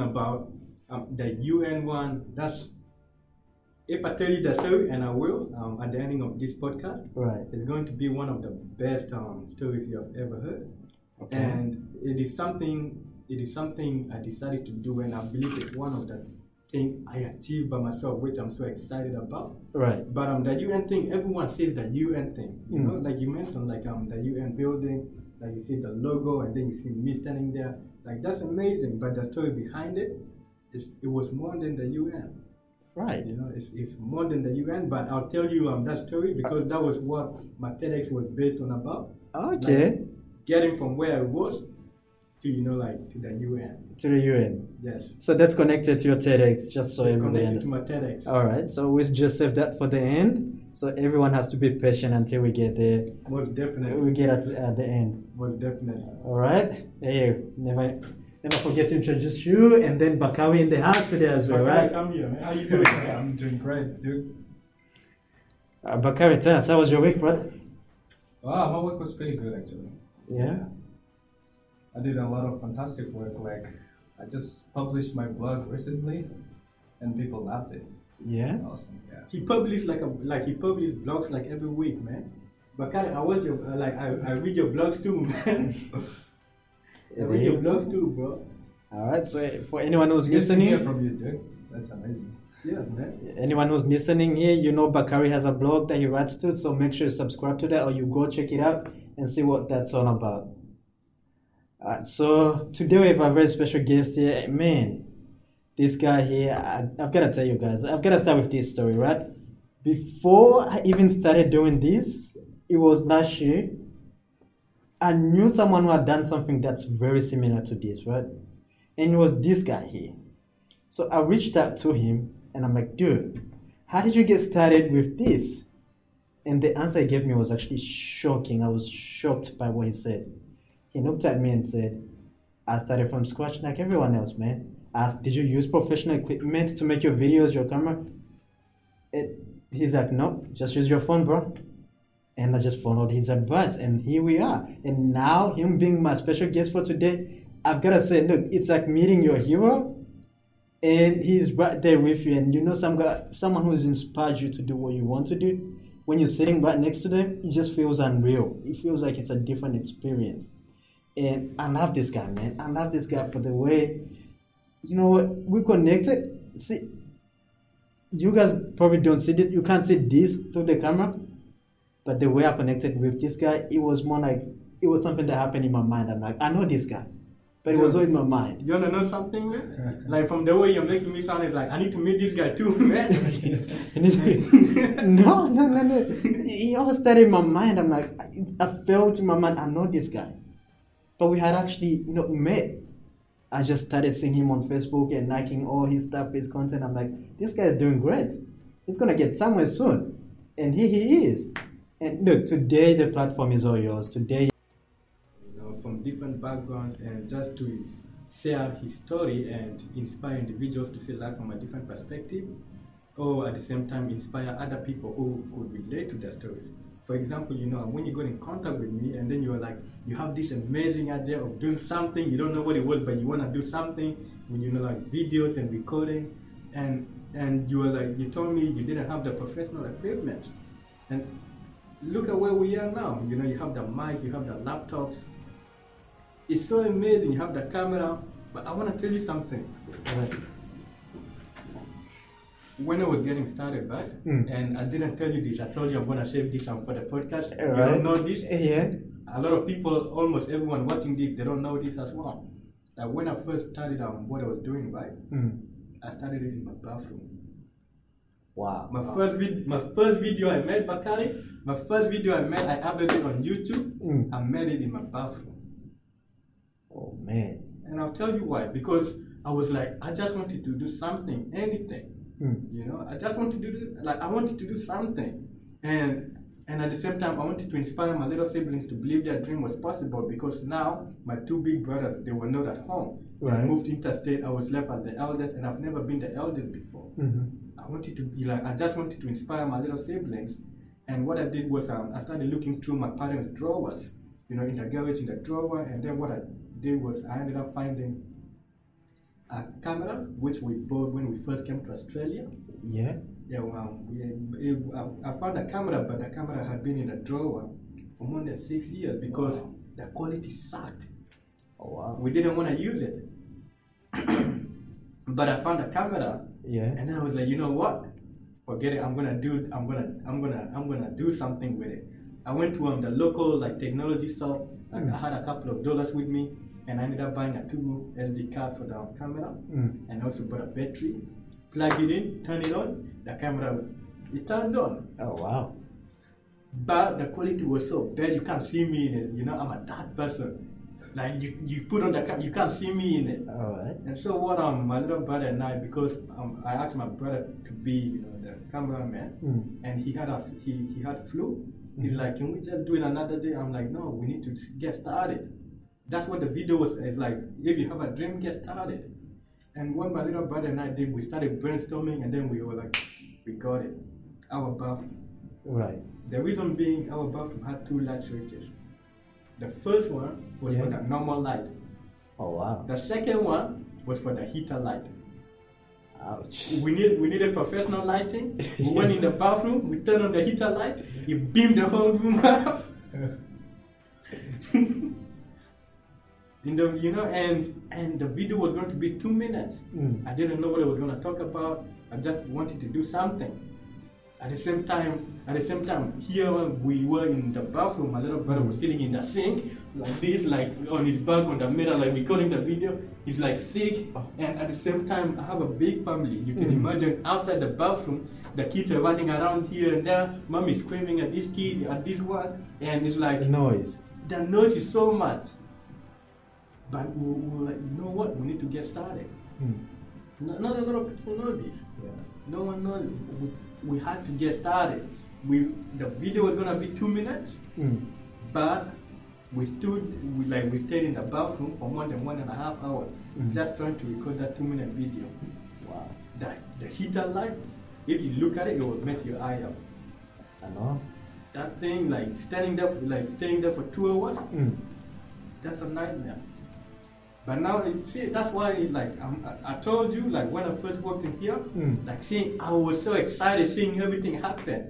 about um, the UN one. That's if I tell you the story, and I will um, at the ending of this podcast, Right. it's going to be one of the best um, stories you have ever heard. Okay. And it is something. It is something I decided to do, and I believe it's one of the things I achieved by myself, which I'm so excited about. Right. But um, the UN thing, everyone says the UN thing. You Mm. know, like you mentioned, like um, the UN building, like you see the logo, and then you see me standing there. Like that's amazing. But the story behind it, is it was more than the UN. Right. You know, it's, it's more than the UN. But I'll tell you um that story because that was what my TEDx was based on about. Okay. Getting from where I was to you know like to the UN. To the UN. Yes. So that's connected to your TEDx, just so it's everybody connected to understands. my TEDx. All right. So we just save that for the end. So everyone has to be patient until we get there. Most definitely. We get at, at the end. Most definitely. All right. Hey, never, never forget to introduce you, and then Bakari in the house today as well, right? Come here, man. How you doing? I'm doing great, dude. Uh, Bakari, tell us how was your week, brother? Wow, my work was pretty good actually. Yeah. I did a lot of fantastic work. Like I just published my blog recently, and people loved it. Yeah. Awesome. Yeah. He published like a like he published blogs like every week, man. But Kyle, I watch your uh, like I, I read your blogs too, man. I read your blogs too, bro. All right. So for anyone who's Nice to hear listening, from you, dude. That's amazing. Yes, man. anyone who's listening here, you know Bakari has a blog that he writes to, so make sure you subscribe to that or you go check it out and see what that's all about. Uh, so today we have a very special guest here. Man, this guy here, I, I've got to tell you guys, I've got to start with this story, right? Before I even started doing this, it was last year. I knew someone who had done something that's very similar to this, right? And it was this guy here. So I reached out to him and I'm like, dude, how did you get started with this? And the answer he gave me was actually shocking. I was shocked by what he said. He looked at me and said, I started from scratch like everyone else, man. Asked, did you use professional equipment to make your videos, your camera? It, he's like, no, just use your phone, bro. And I just followed his advice, and here we are. And now, him being my special guest for today, I've got to say, look, it's like meeting your hero and he's right there with you and you know some guy someone who's inspired you to do what you want to do when you're sitting right next to them it just feels unreal it feels like it's a different experience and i love this guy man i love this guy for the way you know what we connected see you guys probably don't see this you can't see this through the camera but the way i connected with this guy it was more like it was something that happened in my mind i'm like i know this guy but it was all in my mind You wanna know something, man? like from the way you're making me sound, it's like I need to meet this guy too, man. No, no, no, no. It all started in my mind. I'm like, I I felt in my mind, I know this guy. But we had actually, you know, met. I just started seeing him on Facebook and liking all his stuff, his content. I'm like, this guy is doing great. He's gonna get somewhere soon. And here he is. And look, today the platform is all yours. Today you know, from different backgrounds, and just to share his story and inspire individuals to see life from a different perspective, or at the same time inspire other people who could relate to their stories. For example, you know, when you got in contact with me and then you were like, you have this amazing idea of doing something, you don't know what it was, but you want to do something, when you know, like videos and recording, and and you were like, you told me you didn't have the professional equipment, and look at where we are now. You know, you have the mic, you have the laptops. It's so amazing. You have the camera, but I want to tell you something. When I was getting started, right, Mm. and I didn't tell you this. I told you I'm gonna save this for the podcast. You Right. don't know this. Yeah. A lot of people, almost everyone watching this, they don't know this as well. Like when I first started um, what I was doing, right, Mm. I started it in my bathroom. Wow. My first vid- my first video I made, Bakari, my first video I made, I uploaded on YouTube. Mm. I made it in my bathroom. Oh man. And I'll tell you why. Because I was like, I just wanted to do something, anything. Mm. You know, I just wanted to do like I wanted to do something. And and at the same time I wanted to inspire my little siblings to believe their dream was possible because now my two big brothers they were not at home. Right. They moved interstate, I was left as the eldest and I've never been the eldest before. Mm-hmm. I wanted to be like, I just wanted to inspire my little siblings. And what I did was um, I started looking through my parents' drawers, you know, in the garage, in the drawer. And then what I did was I ended up finding a camera which we bought when we first came to Australia. Yeah. Yeah, well, we, I, I found a camera, but the camera had been in a drawer for more than six years because Wow. the quality sucked. Oh wow. We didn't want to use it. but I found a camera, Yeah. and then I was like, you know what? Forget it. I'm gonna do. I'm gonna. I'm gonna. I'm gonna do something with it. I went to um, the local like technology shop. Like, I had a couple of dollars with me, and I ended up buying a two SD card for the camera, Mm. and also bought a battery. Plug it in, turn it on. The camera, it turned on. Oh wow. But the quality was so bad you can't see me in it. You know, I'm a dark person. Like you, you put on the cam, you can't see me in it. All right. And so what um my little brother and I because um I asked my brother to be you know the cameraman Mm. and he had us he he had flu. He's Mhm. like, can we just do it another day? I'm like, no, we need to get started. That's what the video was. It's like if you have a dream, get started. And what my little brother and I did, we started brainstorming, and then we were like, we got it. Our bathroom. Right. The reason being, our bathroom had two light switches. The first one was for the normal light. Oh wow. The second one was for the heater light. Ouch. We need we needed professional lighting. We went in the bathroom, we turned on the heater light, it beamed the whole room up. in the you know, and and the video was going to be two minutes. Mm. I didn't know what I was going to talk about. I just wanted to do something. At the same time, at the same time, here we were in the bathroom. My little brother was sitting in the sink like this, like on his back on the mirror, like recording the video. He's like sick, and at the same time, I have a big family. You can Mm. imagine outside the bathroom, the kids are running around here and there. Mom is screaming at this kid, at this one, and it's like The noise. the noise is so much. But we we were like, you know what? We need to get started. Mm. No- Not a lot of people know this. Yeah. No one knows. We, we had to get started. We the video was gonna be two minutes, Mm. but we stood we like we stayed in the bathroom for more than one and a half hours Mhm. just trying to record that two minute video. Wow. The the heater light, if you look at it, it will mess your eye up. I know. That thing like standing there like staying there for two hours, Mm. that's a nightmare. But now you see that's why like I, I told you like when I first walked in here, Mm. like seeing I was so excited seeing everything happen.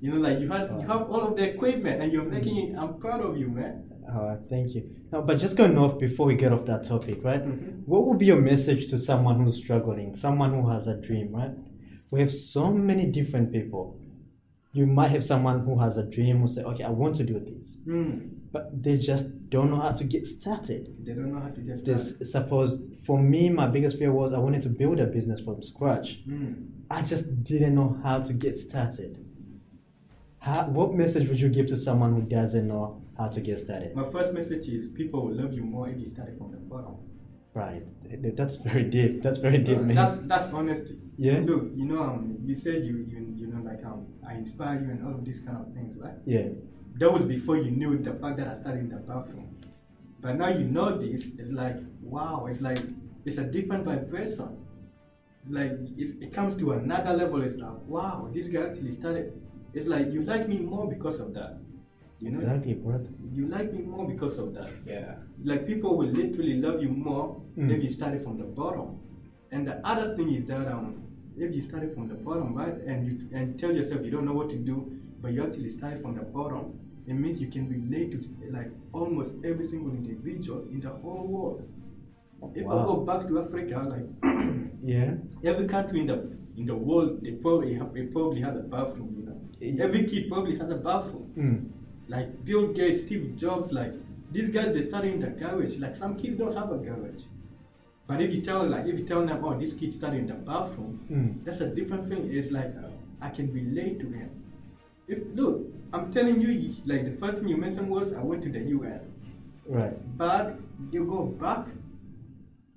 You know, like you had you have all of the equipment and you're making it. I'm proud of you, man. Uh, thank you. Now, but just going off before we get off that topic, right? Mhm. What would be your message to someone who's struggling, someone who has a dream, right? We have so many different people. You might have someone who has a dream who say, "Okay, I want to do this," Mm. But they just don't know how to get started. They don't know how to get started. This, suppose, for me, my biggest fear was I wanted to build a business from scratch. Mm. I just didn't know how to get started. How, what message would you give to someone who doesn't know how to get started? My first message is people will love you more if you started from the bottom. Right. That's very deep. That's very deep, man. That's that's honesty. Yeah. Look, you know, um, you said you you you know like um, I inspire you and all of these kind of things, right? yeah. That was before you knew the fact that I started in the bathroom. But now you know this, it's like, wow, it's like, it's a different vibration. It's like, it, it comes to another level. It's like, wow, this guy actually started. It's like, you like me more because of that. You know? Exactly, brother. You like me more because of that. Yeah. Like, people will literally love you more Mm. if you started from the bottom. And the other thing is that um, if you started from the bottom, right, and you and tell yourself you don't know what to do, but you actually started from the bottom, it means you can relate to like almost every single individual in the whole world. If I go back to Africa, like Yeah. every country in the in the world, they probably have, they probably has a bathroom. You know, Yeah. every kid probably has a bathroom. Mm. Like Bill Gates, Steve Jobs, like these guys, they study in the garage. Like some kids don't have a garage. But if you tell like if you tell them, oh, this kid study in the bathroom, Mm. that's a different thing. It's like I can relate to him. If look, I'm telling you, like the first thing you mentioned was I went to the UN. Right. But you go back.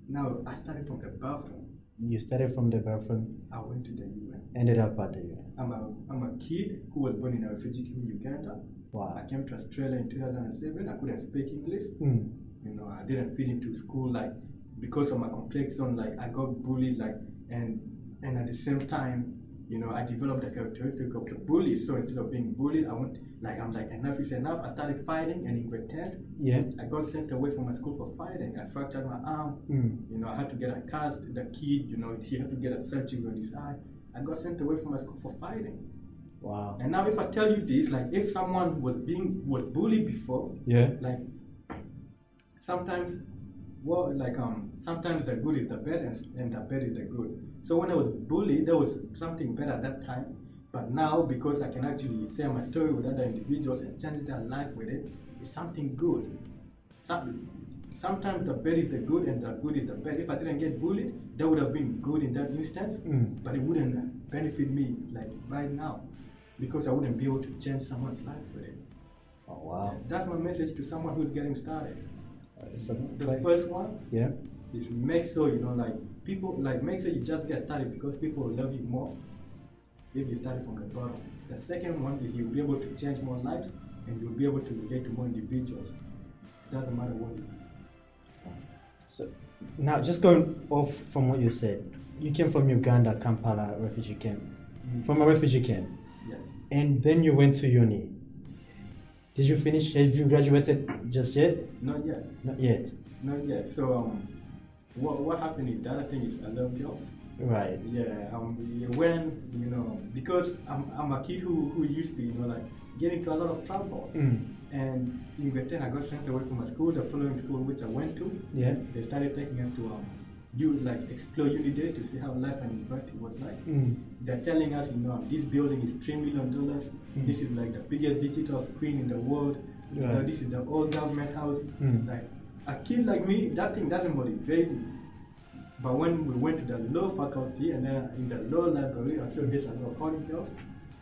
Now I started from the bathroom. You started from the bathroom, I went to the UN. ended up at the UN. I'm a I'm a kid who was born in a refugee camp in Uganda. Wow. I came to Australia in 2007. I couldn't speak English. Mm. you know i didn't fit into school like because of my complexion like i got bullied like and and at the same time you know, I developed the characteristic of the bully. So instead of being bullied, I went like I'm like enough is enough. I started fighting, and in grade ten, Yeah. I got sent away from my school for fighting. I fractured my arm. Mm. You know, I had to get a cast. The kid, you know, he had to get a surgery on his eye. I got sent away from my school for fighting. Wow. And now, if I tell you this, like if someone was being was bullied before, Yeah. like sometimes well like um sometimes the good is the bad and, and the bad is the good so when i was bullied there was something bad at that time but now because i can actually share my story with other individuals and change their life with it it's something good Some, sometimes the bad is the good and the good is the bad if i didn't get bullied that would have been good in that instance Mm. but it wouldn't benefit me like right now because i wouldn't be able to change someone's life with it Oh, wow. that's my message to someone who's getting started. So, The like- first one yeah. is make sure you know like people like make sure you just get started because people will love you more if you start from the bottom. The second one is you'll be able to change more lives and you'll be able to relate to more individuals. It Doesn't matter what it is. So now, just going off from what you said, you came from Uganda, Kampala refugee camp, mm. from a refugee camp, Yes. and then you went to uni. Did you finish? Have you graduated just yet? Not yet. Not yet. Not yet. So um what what happened is the other thing is I love girls. Right. Yeah, um, when you know, because I'm, I'm a kid who, who used to you know like get into a lot of trouble, Mm. and in grade ten I got sent away from my school. The following school which I went to, Yeah. they started taking us to um, you like explore uni days to see how life and university was like. Mm. They're telling us, you know, this building is three million dollars. Mm. This is like the biggest digital screen in the world. You know, this is the old government house. Mm. Like a kid like me, that thing doesn't motivate me. But when we went to the law faculty and then in the law library, I saw this a lot of girls.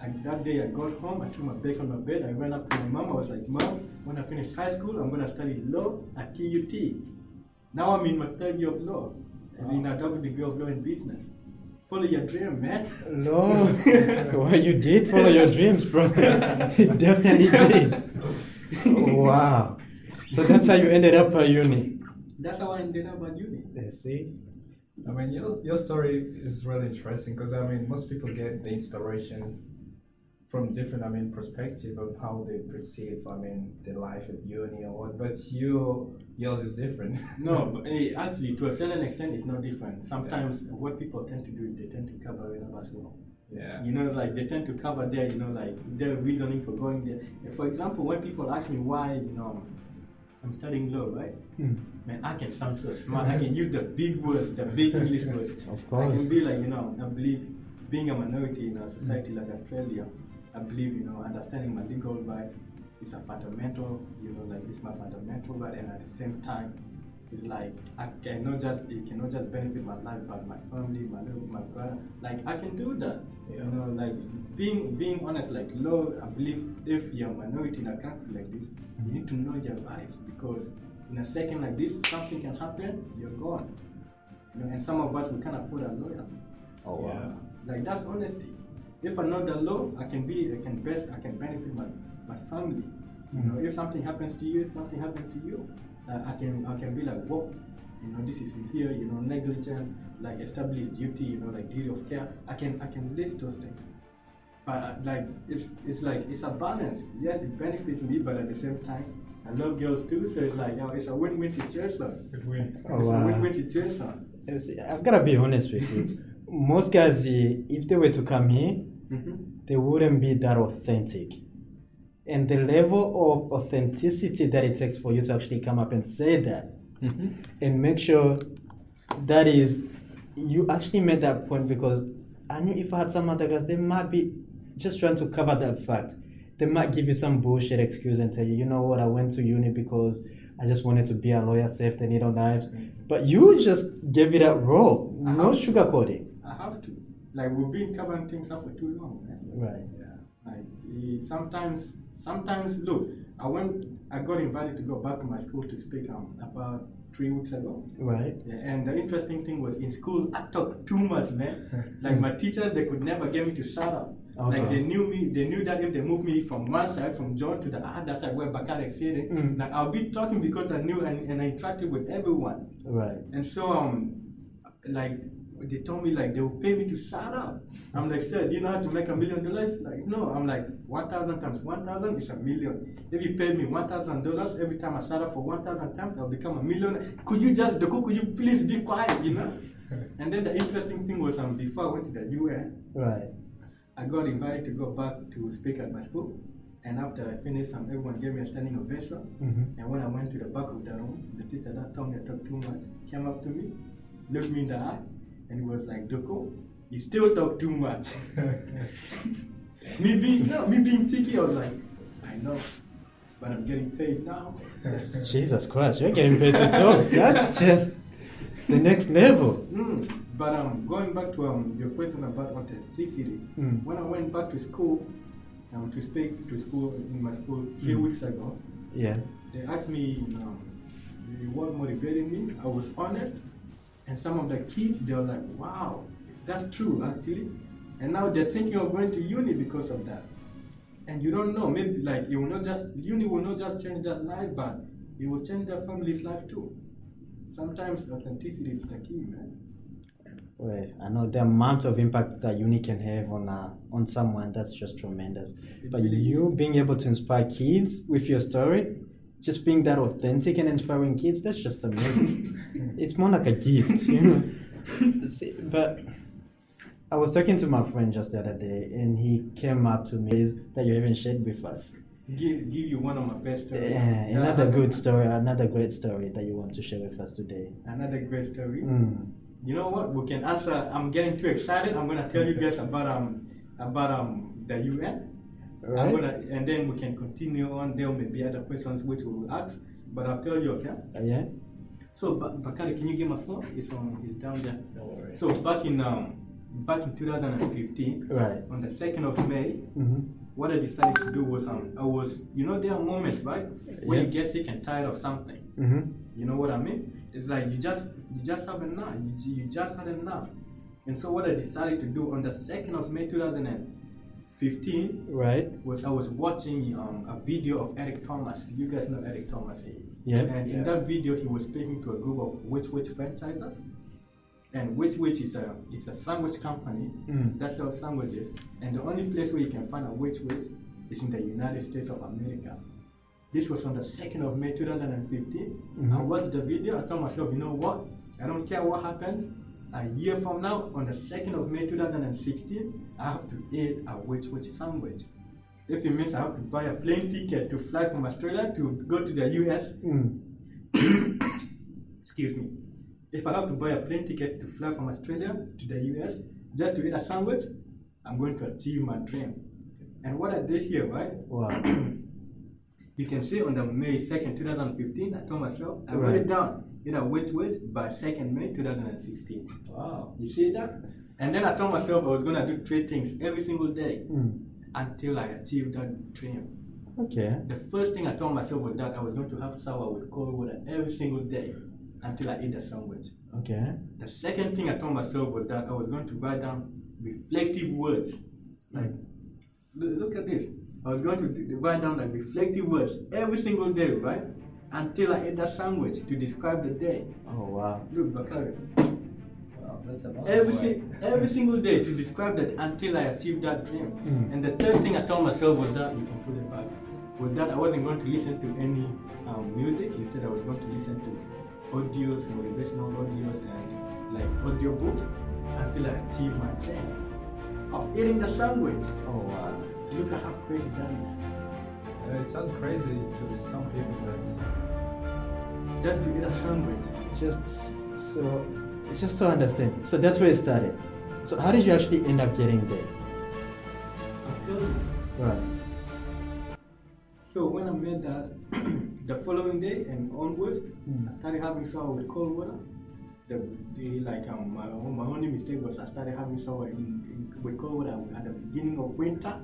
And that day I got home, I threw my bag on my bed, I went up to my mom, I was like, Mom, when I finish high school, I'm gonna study law at QUT. Now I'm in my third year of law, and in a double degree of law in business. Follow your dream, man. No. well, you did follow your dreams, bro. you definitely did. wow. So that's how you ended up at uni. That's how I ended up at uni. Yeah, see? I mean, your, your story is really interesting because I mean, most people get the inspiration from different, I mean, perspective of how they perceive, I mean, their life at uni or what. But you, yours is different. No, but eh, actually, to a certain extent, it's not different. Sometimes what people tend to do is they tend to cover it up as well. yeah. You know, like they tend to cover their, you know, like their reasoning for going there. For example, when people ask me why, you know, I'm studying law, right? Mm. Man, I can sound so smart. I can use the big words, the big English words. Of course. I can be like, you know, I believe being a minority in a society like Australia, I believe, you know, understanding my legal rights is a fundamental, you know, like it's my fundamental right, and at the same time, it's like I cannot just it cannot just benefit my life, but my family, my little, my brother. Like I can do that. Yeah. You know, like being being honest, like law. I believe if you're a minority in a country like this, you mm-hmm. need to know your rights because in a second like this, something can happen, you're gone. You know, and some of us we can't afford a lawyer. Oh, wow. Yeah. Like that's honesty. If I know the law, I can be, I can best, I can benefit my, my family. You know, if something happens to you, if something happens to you, uh, I can, I can be like, whoa, you know, this is in here. You know, negligence, like established duty. You know, like duty of care. I can, I can list those things. But uh, like, it's, it's like it's a balance. Yes, it benefits me, but at the same time, I love girls too. So it's like, you know, it's a win-win situation. Good win. Oh, it's wow. a win-win situation. I've got to be honest with you. Most guys, if they were to come here, hmm they wouldn't be that authentic. And the level of authenticity that it takes for you to actually come up and say that and make sure that is you actually made that point because I knew if I had some other guys, they might be just trying to cover that fact. They might give you some bullshit excuse and tell you, you know what, I went to uni because I just wanted to be a lawyer, save the needle knives. But you just gave it up raw, no sugarcoating. I have to. Like we've been covering things up for too long, man. Right. Yeah. Like sometimes, sometimes look, I went, I got invited to go back to my school to speak um, about three weeks ago. Right. Yeah, and the interesting thing was in school, I talked too much, man. like my teachers, they could never get me to shut up. Okay. Like they knew me, they knew that if they moved me from one side, from John to the other side where Bakar sitting, Mm. like I'll be talking because I knew and, and I interacted with everyone. Right. And so, um, like they told me like they will pay me to shut up. I'm like, sir, do you know how to make a million dollars? Like, no. I'm like, one thousand times one thousand is a million. If you pay me one thousand dollars every time I shut up for one thousand times, I'll become a millionaire. Could you just, Doko, could you please be quiet? You know. and then the interesting thing was, um, before I went to the UN, Right. I got invited to go back to speak at my school. And after I finished, um, everyone gave me a standing ovation. Mm-hmm. And when I went to the back of the room, the teacher that told me I talked too much came up to me, looked me in the eye, and he was like, Doko, you still talk too much. me being no, me being cheeky, I was like, I know, but I'm getting paid now. Jesus Christ, you're getting paid to talk. That's just the next level. Mm. But um, going back to um, your question about authenticity, Mm. when I went back to school, um, to speak to school in my school three Mm. weeks ago, Yeah. They asked me um, what motivated me. I was honest, and some of the kids they were like, "Wow, that's true, actually." And now they're thinking of going to uni because of that. And you don't know, maybe like it will not just uni will not just change their life, but it will change their family's life too. Sometimes authenticity is the key, man. Well, I know the amount of impact that uni can have on uh, on someone. That's just tremendous. But you being able to inspire kids with your story, just being that authentic and inspiring kids, that's just amazing. it's more like a gift, you know. See, but I was talking to my friend just the other day, and he came up to me that you haven't shared with us. Give, give you one of my best stories. Yeah, another good story, another great story that you want to share with us today. Another great story. Mm. You know what? We can answer. I'm getting too excited. I'm gonna tell you guys about um about um the UN. I'm gonna and then we can continue on. There may be other questions which we will ask, but I'll tell you. Okay. Uh, yeah. So Ba- Bakari, can you give my phone? It's on. It's down there. Worry. So back in um back in 2015, Right. on the second of May, Mm-hmm. what I decided to do was um I was you know there are moments right when Yeah. you get sick and tired of something. Mm-hmm. You know what I mean? It's like you just you just have enough. You, you just had enough. And so what I decided to do on the second of May 2015 Right. was I was watching um, a video of Eric Thomas. You guys know Eric Thomas. Yeah. And in Yeah. that video he was speaking to a group of Which Wich franchisers. And Which Wich is a is a sandwich company Mm. that sells sandwiches. And the only place where you can find a Which Wich is in the United States of America. This was on the 2nd of May 2015. I Mhm. watched the video. I told myself, you know what? I don't care what happens. A year from now, on the 2nd of May 2016, I have to eat a Which Wich sandwich. If it means I have to buy a plane ticket to fly from Australia to go to the US, Mm. excuse me. If I have to buy a plane ticket to fly from Australia to the US just to eat a sandwich, I'm going to achieve my dream. And what I did here, right? Wow. You can see on the May 2nd, 2015, I told myself, I wrote it down, you know, which was by 2nd May 2016. Wow. You see that? And then I told myself I was going to do three things every single day Mm. until I achieved that dream. Okay. The first thing I told myself was that I was going to have sour with cold water every single day until I eat the sandwich. Okay. The second thing I told myself was that I was going to write down reflective words. Like, look at this. I was going to write down like reflective words every single day, right? Until I ate that sandwich to describe the day. Oh wow. Look, Bakari. Wow, that's a. Every, si- every single day to describe that until I achieved that dream. Mm. And the third thing I told myself was that, you can put it back, was that I wasn't going to listen to any um, music. Instead, I was going to listen to audios, motivational audios, and like audiobooks until I achieved my dream of eating the sandwich. Oh wow. Look at how crazy that is. Uh, it sounds crazy to some people, but Just to eat a sandwich. Just so, it's just to understand. So that's where it started. So how did you actually end up getting there? I'm telling you. Right. So when I made that, the following day and onwards, Mm. I started having shower with cold water. The, the like um, my, my only mistake was I started having shower in, in, with cold at the beginning of winter.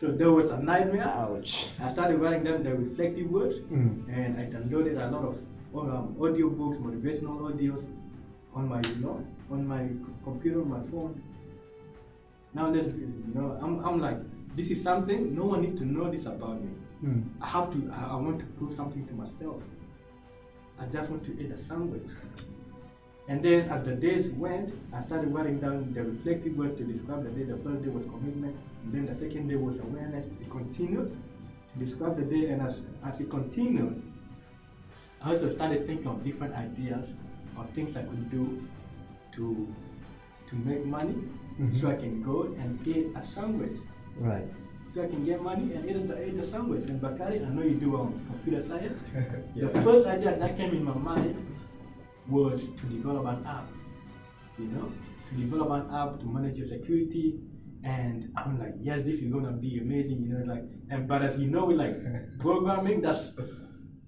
So there was a nightmare. Ouch. I started writing them the reflective words, Mm. and I downloaded a lot of um, audio books, motivational audios on my you know on my computer, on my phone. Now let's you know I'm, I'm like this is something no one needs to know this about me. Mm. I have to. I, I want to prove something to myself. I just want to eat a sandwich. And then as the days went, I started writing down the reflective words to describe the day. The first day was commitment, and then the second day was awareness. It continued to describe the day, and as, as it continued, I also started thinking of different ideas of things I could do to to make money Mhm. so I can go and eat a sandwich. Right. So I can get money and eat the, eat the sandwich. And Bakari, I know you do um, computer science. Yeah. The first idea that came in my mind was to develop an app. You know, to develop an app to manage your security. And I'm like, yes, this is gonna be amazing. You know, like, and but as you know, with like programming, that's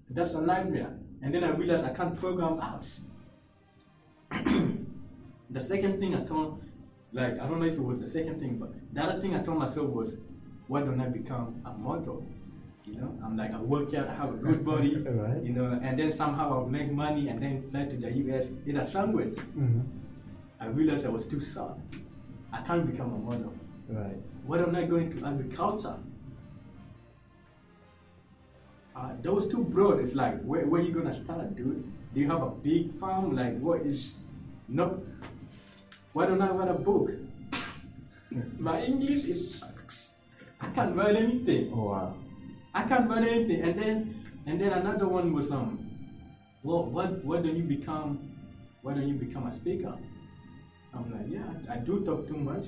that's a nightmare. And then I realized I can't program apps. the second thing I told, like, I don't know if it was the second thing, but the other thing I told myself was, why don't I become a model? You know, I'm like, I work out, I have a good body, Right. you know, and then somehow I'll make money and then fly to the US in a sandwich. Mm-hmm. I realized I was too soft. I can't become a model. Right. Why don't I go into agriculture? Uh, those two broad, it's like, where, where you gonna start, dude? Do you have a big farm? Like, what is, no. Why don't I write a book? My English is. I can't write anything. Oh wow. I can't write anything. And then, and then another one was, um, well, what, why don't you become, why don't you become a speaker? I'm like, yeah, I do talk too much.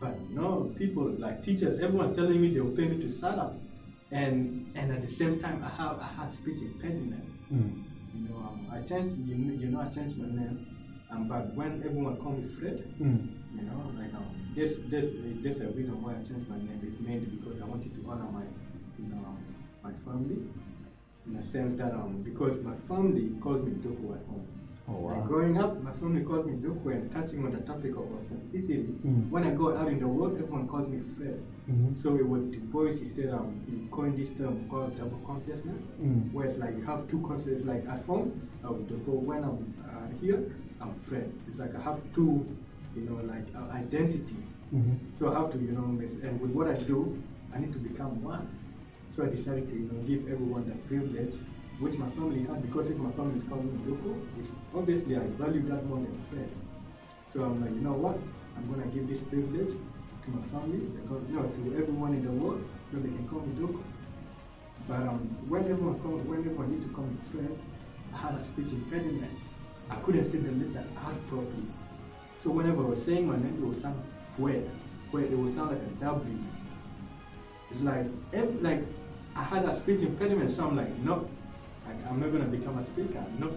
But no, people like teachers, everyone's telling me they will pay me to start up, and and at the same time, I have I have speech impediment. Mm. You know, um, I changed you know, you know I changed my name, um, but when everyone call me Fred, Mm. You know, like um, this this this is a reason why I changed my name It's mainly because I wanted to honor my you know um, my family, in a sense that um because my family calls me Doku at home. Oh Like wow. growing up, my family calls me Doku and touching on the topic of authenticity. Mm. When I go out in the world, everyone calls me Fred. Mhm. So it was Du Bois, he said, um, he coined this term called double consciousness, Mm. where it's like you have two consciousness, like at home, I would go when I'm uh, here, I'm Fred. It's like I have two, you know, like uh, identities. Mhm. So I have to, you know, and with what I do, I need to become one. So I decided to, you know, give everyone that privilege, which my family had, because if my family is calling me local, it's obviously I value that more than Fred. So I'm like, you know what? I'm gonna give this privilege to my family, because, you know, to everyone in the world, so they can call me local. But um, when everyone call, when everyone used to call me Fred, I had a speech impediment. I couldn't say the letter out properly. So whenever I was saying my name, it would sound fue, where it would sound like a W. It's like, like I had a speech impediment, so I'm like, no, I, I'm not gonna become a speaker, no.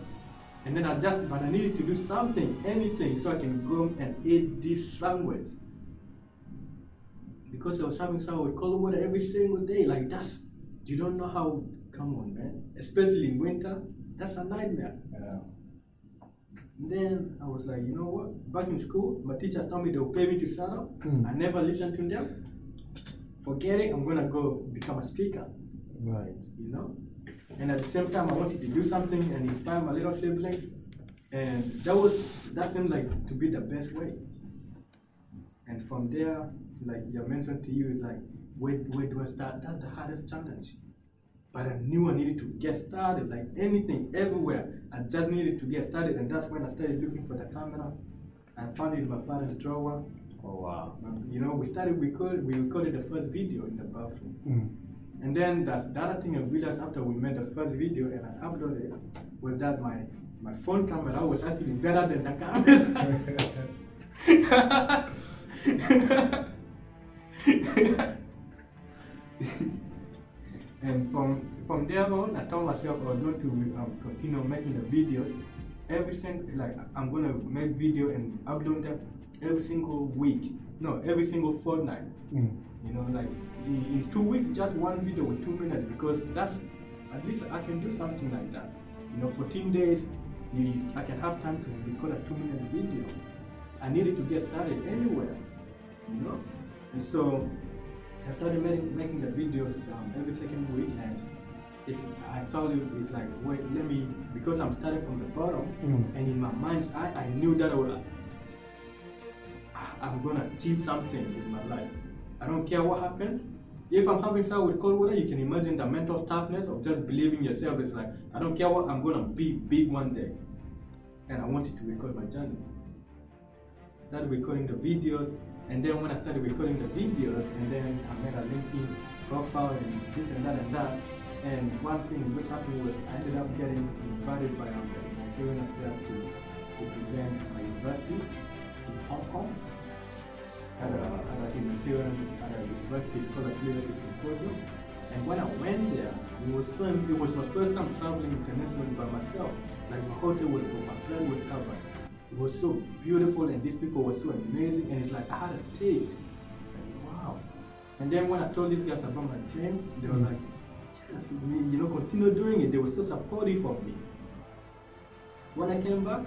And then I just, but I needed to do something, anything, so I can go and eat this sandwich. Because I was having sour with cold water every single day, like that's, you don't know how, come on, man. Especially in winter, that's a nightmare. Yeah. Then I was like, you know what? Back in school, my teachers told me they'll pay me to shut up. Mm. I never listened to them. Forget it, I'm gonna go become a speaker, Right. you know? And at the same time, I wanted to do something and inspire my little siblings. And that was, that seemed like to be the best way. And from there, like you mentioned to you, is like, where, where do I start? That's the hardest challenge. But I knew I needed to get started, like anything, everywhere. I just needed to get started, and that's when I started looking for the camera. I found it in my parents' drawer. Oh wow. Um, You know, we started We record, we recorded the first video in the bathroom. Mm. And then that's the other thing I realized after we made the first video and I uploaded it was that my, my phone camera was actually better than the camera. and from from there on, I told myself I was going to um, continue making the videos every single like I'm gonna make video and upload them every single week. No, every single fortnight. Mm. You know, like in, in two weeks, just one video with two minutes because that's at least I can do something like that. You know, 14 days, you, I can have time to record a two minute video. I needed to get started anywhere, you know. And so I started making, making the videos um, every second week, and it's I told you it's like wait, let me because I'm starting from the bottom, Mm. and in my mind eye, I knew that I would, I'm gonna achieve something in my life. I don't care what happens. If I'm having fun with cold water, you can imagine the mental toughness of just believing yourself. It's like I don't care what I'm gonna be big one day. and I wanted to record my journey. Started recording the videos, and then when I started recording the videos, and then I made a LinkedIn profile and this and that and that. And one thing which happened was I ended up getting invited by um, the Humanitarian Affairs to represent my university in Hong Kong at a, at a humanitarian at a university scholarship leadership symposium. And when I went there, it was so, it was my first time traveling internationally by myself. Like my hotel was booked, my flight was covered. It was so beautiful, and these people were so amazing. And it's like I had a taste. Like, wow. And then when I told these guys about my dream, they were Mm. like, yes, you know, continue doing it. They were so supportive of me. When I came back,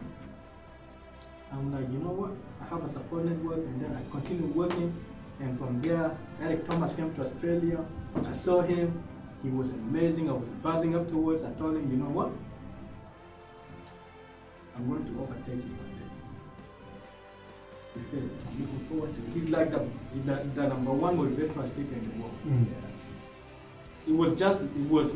I'm like, you know what? I have a support network, and then I continued working. And from there, Eric Thomas came to Australia. I saw him. He was amazing. I was buzzing afterwards. I told him, you know what? I'm going to overtake you. He said, I'm looking forward to it. He's like the, he's like the number one motivational speaker in the world. Mm. It was just, it was,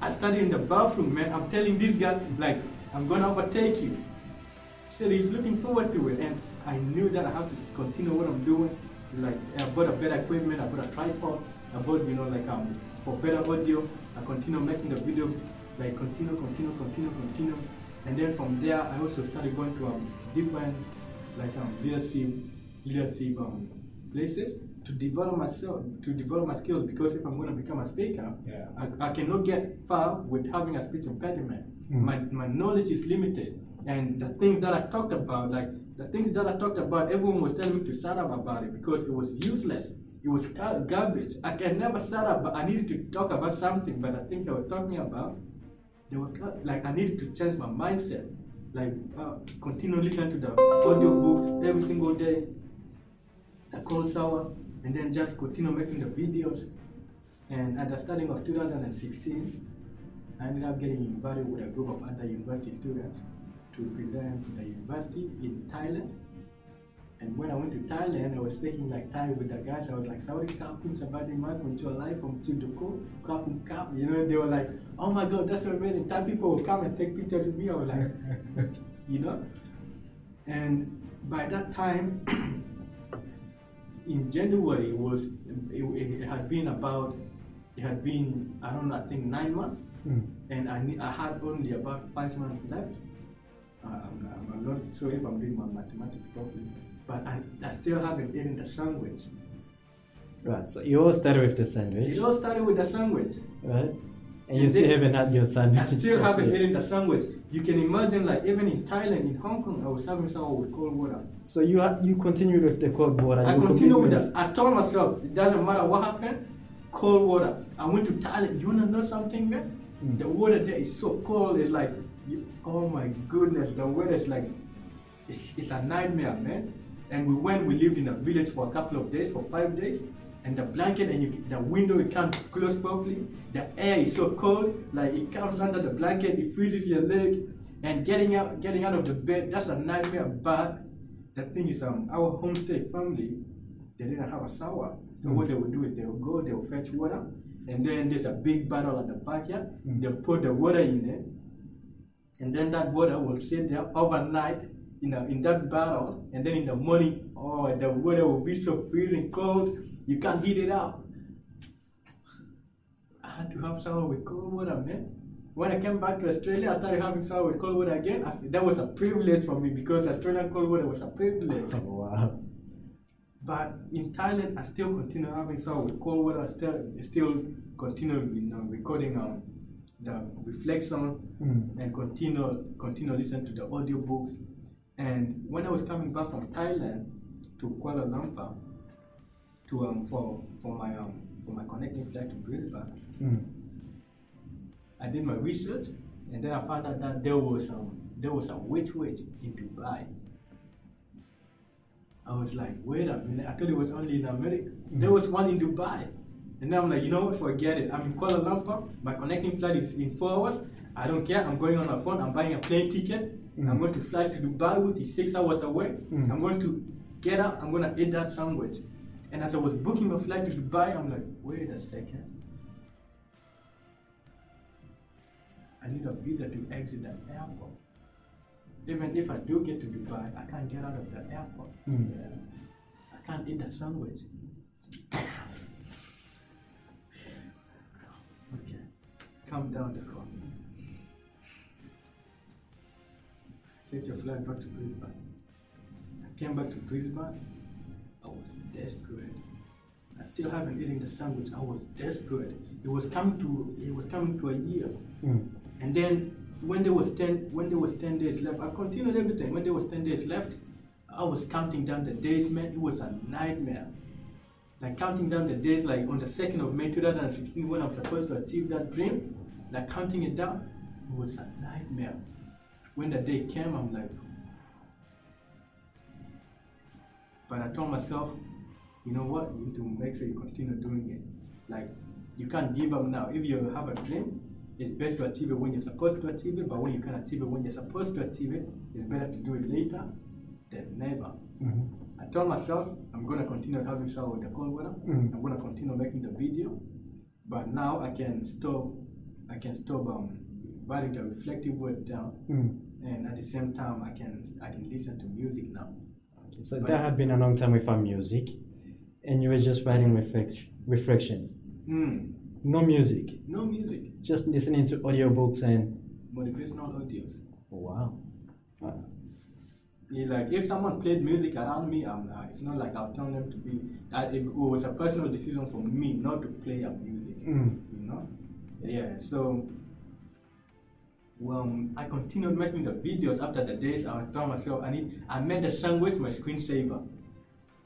I studied in the bathroom, man. I'm telling this guy, like, I'm going to overtake you. He said he's looking forward to it. And I knew that I have to continue what I'm doing. Like, I bought a better equipment, I bought a tripod, I bought, you know, like, um, for better audio. I continue making the video, like, continue, continue, continue, continue. And then from there, I also started going to um, different, like, um, leadership, leadership um, places to develop myself, to develop my skills. Because if I'm going to become a speaker, Yeah. I, I cannot get far with having a speech impediment. Mm. My, my knowledge is limited. And the things that I talked about, like the things that I talked about, everyone was telling me to shut up about it because it was useless. It was garbage. I can never shut up, but I needed to talk about something. But the things I was talking about, they were like I needed to change my mindset. Like uh, continue listening to the audio books every single day, the cold shower, and then just continue making the videos. And at the starting of 2016, I ended up getting invited with a group of other university students to represent the university in Thailand. And when I went to Thailand, I was speaking like Thai with the guys. I was like, Saudi Kapun Sabadi Makun Cholai from Chudoko, Kapun Kap. You know, they were like, oh my God, that's amazing. Thai people will come and take pictures with me. I was like, you know? And by that time, in January, it was it, it had been about, it had been, I don't know, I think nine months Mm. and I, I had only about five months left. Uh, I'm- I'm not sure if I'm doing my mathematics properly, but I, I still haven't eaten the sandwich. Right. So you all started with the sandwich, It all started with the sandwich. right? And you still haven't had your sandwich. I still haven't yet. eaten the sandwich. You can imagine, like even in Thailand, in Hong Kong, I was having sour with cold water. So you ha- you continued with the cold water. I you continue with that. I told myself, it doesn't matter what happened, cold water. I went to Thailand. You wanna know something, man? Mm. The water there is so cold. It's like, you, oh my goodness, the weather is like, it's, it's a nightmare, man. And we went, we lived in a village for a couple of days, for five days. And the blanket and you, the window, it can't close properly. The air is so cold, like it comes under the blanket, it freezes your leg. And getting out, getting out of the bed, that's a nightmare. But the thing is, um, our homestay family, they didn't have a shower. So Mm. what they would do is they would go, they would fetch water, and then there's a big barrel at the backyard. Mm. They put the water in it, and then that water will sit there overnight in, a, in that battle, and then in the morning, oh, the water will be so freezing cold, you can't heat it up. I had to have shower with cold water, man. When I came back to Australia, I started having shower with cold water again. I, that was a privilege for me because Australian cold water was a privilege. Oh, wow. But in Thailand, I still continue having shower with cold water. I still, still continue, you know, recording um, the reflection Mm. and continue continue listening to the audiobooks. And when I was coming back from Thailand to Kuala Lumpur to um for for my um for my connecting flight to Brisbane, Mm. I did my research and then I found out that there was um there was a Which Wich in Dubai. I was like, wait a minute, I thought it was only in America. There was one in Dubai. And then I'm like, you know what, forget it. I'm in Kuala Lumpur, my connecting flight is in four hours. I don't care, I'm going on my phone, I'm buying a plane ticket. I'm Mm. going to fly to Dubai, which is six hours away. Mm. I'm going to get up, I'm going to eat that sandwich. And as I was booking my flight to Dubai, I'm like, wait a second. I need a visa to exit the airport. even if I do get to Dubai, I can't get out of the airport. Mm. Yeah. I can't eat that sandwich. Okay, calm down the call. Get your flight back to Brisbane. I came back to Brisbane. I was desperate. I still haven't eaten the sandwich. I was desperate. It was coming to it was coming to a year. Mm. And then when there was ten when there was ten days left, I continued everything. When there was ten days left, I was counting down the days, man. It was a nightmare. Like counting down the days, like on the second of May 2016, when I'm supposed to achieve that dream, like counting it down, it was a nightmare. When the day came, I'm like, but I told myself, you know what? You need to make sure you continue doing it. Like, you can't give up now. If you have a dream, it's best to achieve it when you're supposed to achieve it, but when you can't achieve it when you're supposed to achieve it, it's better to do it later than never. Mhm. I told myself I'm gonna continue having shower with the cold water. Mm. I'm gonna continue making the video, but now I can stop. I can stop um, writing the reflective words down, Mm. And at the same time I can I can listen to music now. Okay, so that had been a long time without music, and you were just writing reflect- reflections. Mm. No music, No music, just listening to audiobooks and But if motivational audios. wow. Wow. Yeah, like if someone played music around me, I'm uh, it's not like I'll tell them to be. Uh, it was a personal decision for me not to play a music. Mm. You know, yeah. So, well, I continued making the videos after the days. I told myself I need. I made the sandwich my screensaver.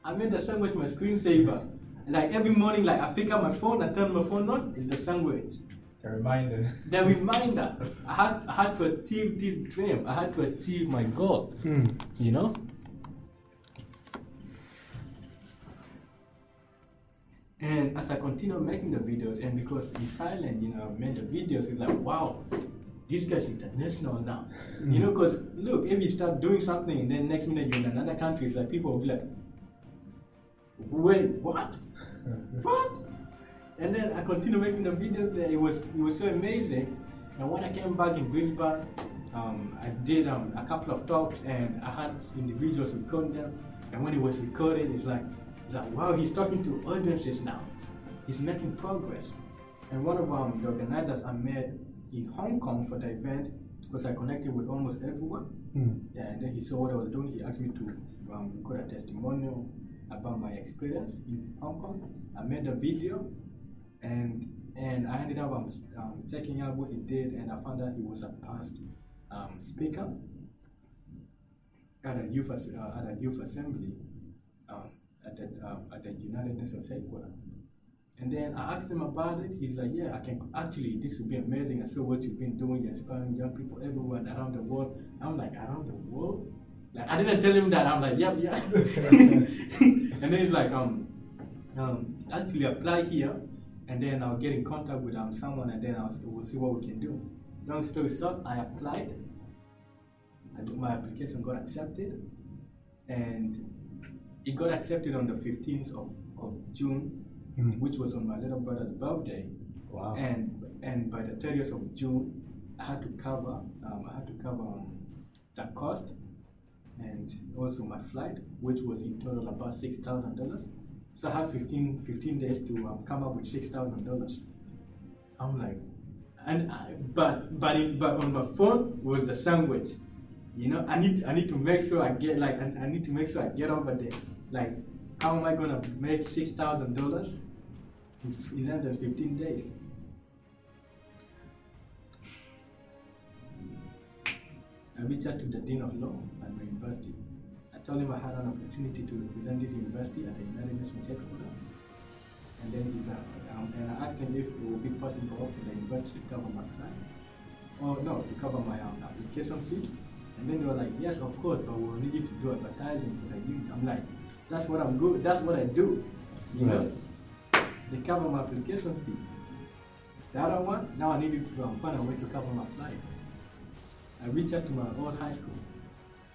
I made the sandwich my screensaver. Like every morning, like I pick up my phone, I turn my phone on, it's the sandwich. A reminder. The reminder. I had, I had to achieve this dream. I had to achieve my goal. Mm. You know? And as I continue making the videos, and because in Thailand, you know, I made the videos, it's like, wow, this guy's international now. You know, because look, if you start doing something, then next minute you're in another country, it's like people will be like, wait, what? what? And then I continued making the videos there. It was it was so amazing. And when I came back in Brisbane, um, I did um, a couple of talks and I had individuals record them. And when it was recorded, it's like, it's like wow, he's talking to audiences now. He's making progress. And one of um, the organizers I met in Hong Kong for the event, because I connected with almost everyone. Mm. Yeah, and then he saw what I was doing. He asked me to um, record a testimonial about my experience in Hong Kong. I made a video, and and I ended up um, um, checking out what he did, and I found out he was a past um, speaker at a youth uh, at a youth assembly um, at the um, at the United Nations headquarters. And then I asked him about it. He's like, "Yeah, I can actually. This would be amazing. I saw what you've been doing. You're inspiring young people everywhere and around the world." I'm like, "Around the world?" Like I didn't tell him that. I'm like, "Yep, yeah." and then he's like, "Um, um, actually apply here, and then I'll get in contact with um someone, and then I'll we'll see what we can do." Long story short, I applied. I my application got accepted, and it got accepted on the 15th of, of June Mm. which was on my little brother's birthday. Wow. And and by the 30th of June, I had to cover um, I had to cover um, the cost and also my flight, which was in total about six thousand dollars. So I had 15, 15 days to um, come up with six thousand dollars. I'm like, and I, but but it, but on my phone was the sandwich. You know, I need I need to make sure I get like I, I need to make sure I get over there. Like, how am I gonna make six thousand dollars in f- in less than fifteen days? I reached out to the dean of law at my university. I told him I had an opportunity to represent this university at the United Nations headquarters. And then he's, uh, um, and I asked him if it would be possible for the university to cover my flight. Oh no, to cover my um, application fee. And then they were like, yes, of course, but we'll need you to do advertising for the union. I'm like, that's what I'm good. That's what I do. You know, they cover my application fee. The other one, now I needed to um, find a way to cover my flight. I reached out to my old high school.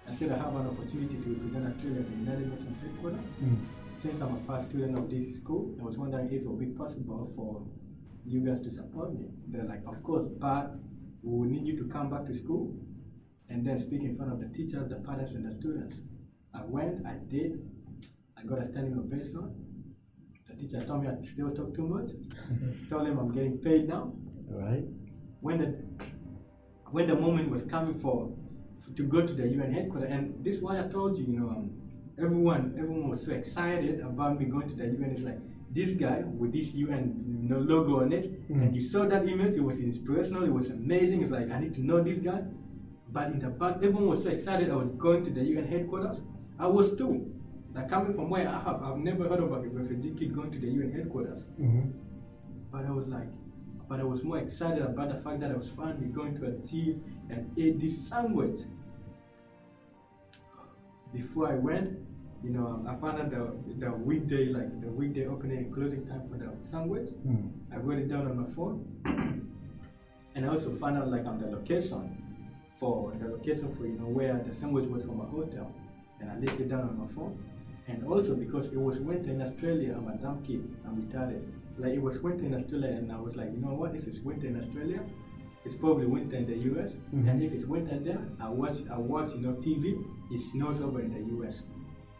I said I have an opportunity to represent Australia at the United Nations headquarters. Mm. Since I'm a past student of this school, I was wondering if it would be possible for you guys to support me. They're like, of course, but we will need you to come back to school and then speak in front of the teachers, the parents, and the students. I went, I did, I got a standing ovation. Teacher told me I still talk too much. told him I'm getting paid now. Right. When the when the moment was coming for, for to go to the UN headquarters, and this is why I told you, you know, um, everyone everyone was so excited about me going to the UN. It's like this guy with this UN logo on it, Mm. and you saw that image. It was inspirational. It was amazing. It's like I need to know this guy. But in the back, everyone was so excited. I was going to the UN headquarters. I was too. Like coming from where I have, I've never heard of a refugee kid going to the UN headquarters. Mm-hmm. But I was like, but I was more excited about the fact that I was finally going to achieve an this sandwich. Before I went, you know, I found out the, the weekday, like the weekday opening and closing time for the sandwich. Mm. I wrote it down on my phone. and I also found out like on the location for the location for you know where the sandwich was from my hotel. And I it down on my phone. And also because it was winter in Australia, I'm a dumb kid, I'm retarded. Like it was winter in Australia and I was like, you know what, if it's winter in Australia, it's probably winter in the US. Mhm. And if it's winter there, I watch I watch, you know, TV, it snows over in the US.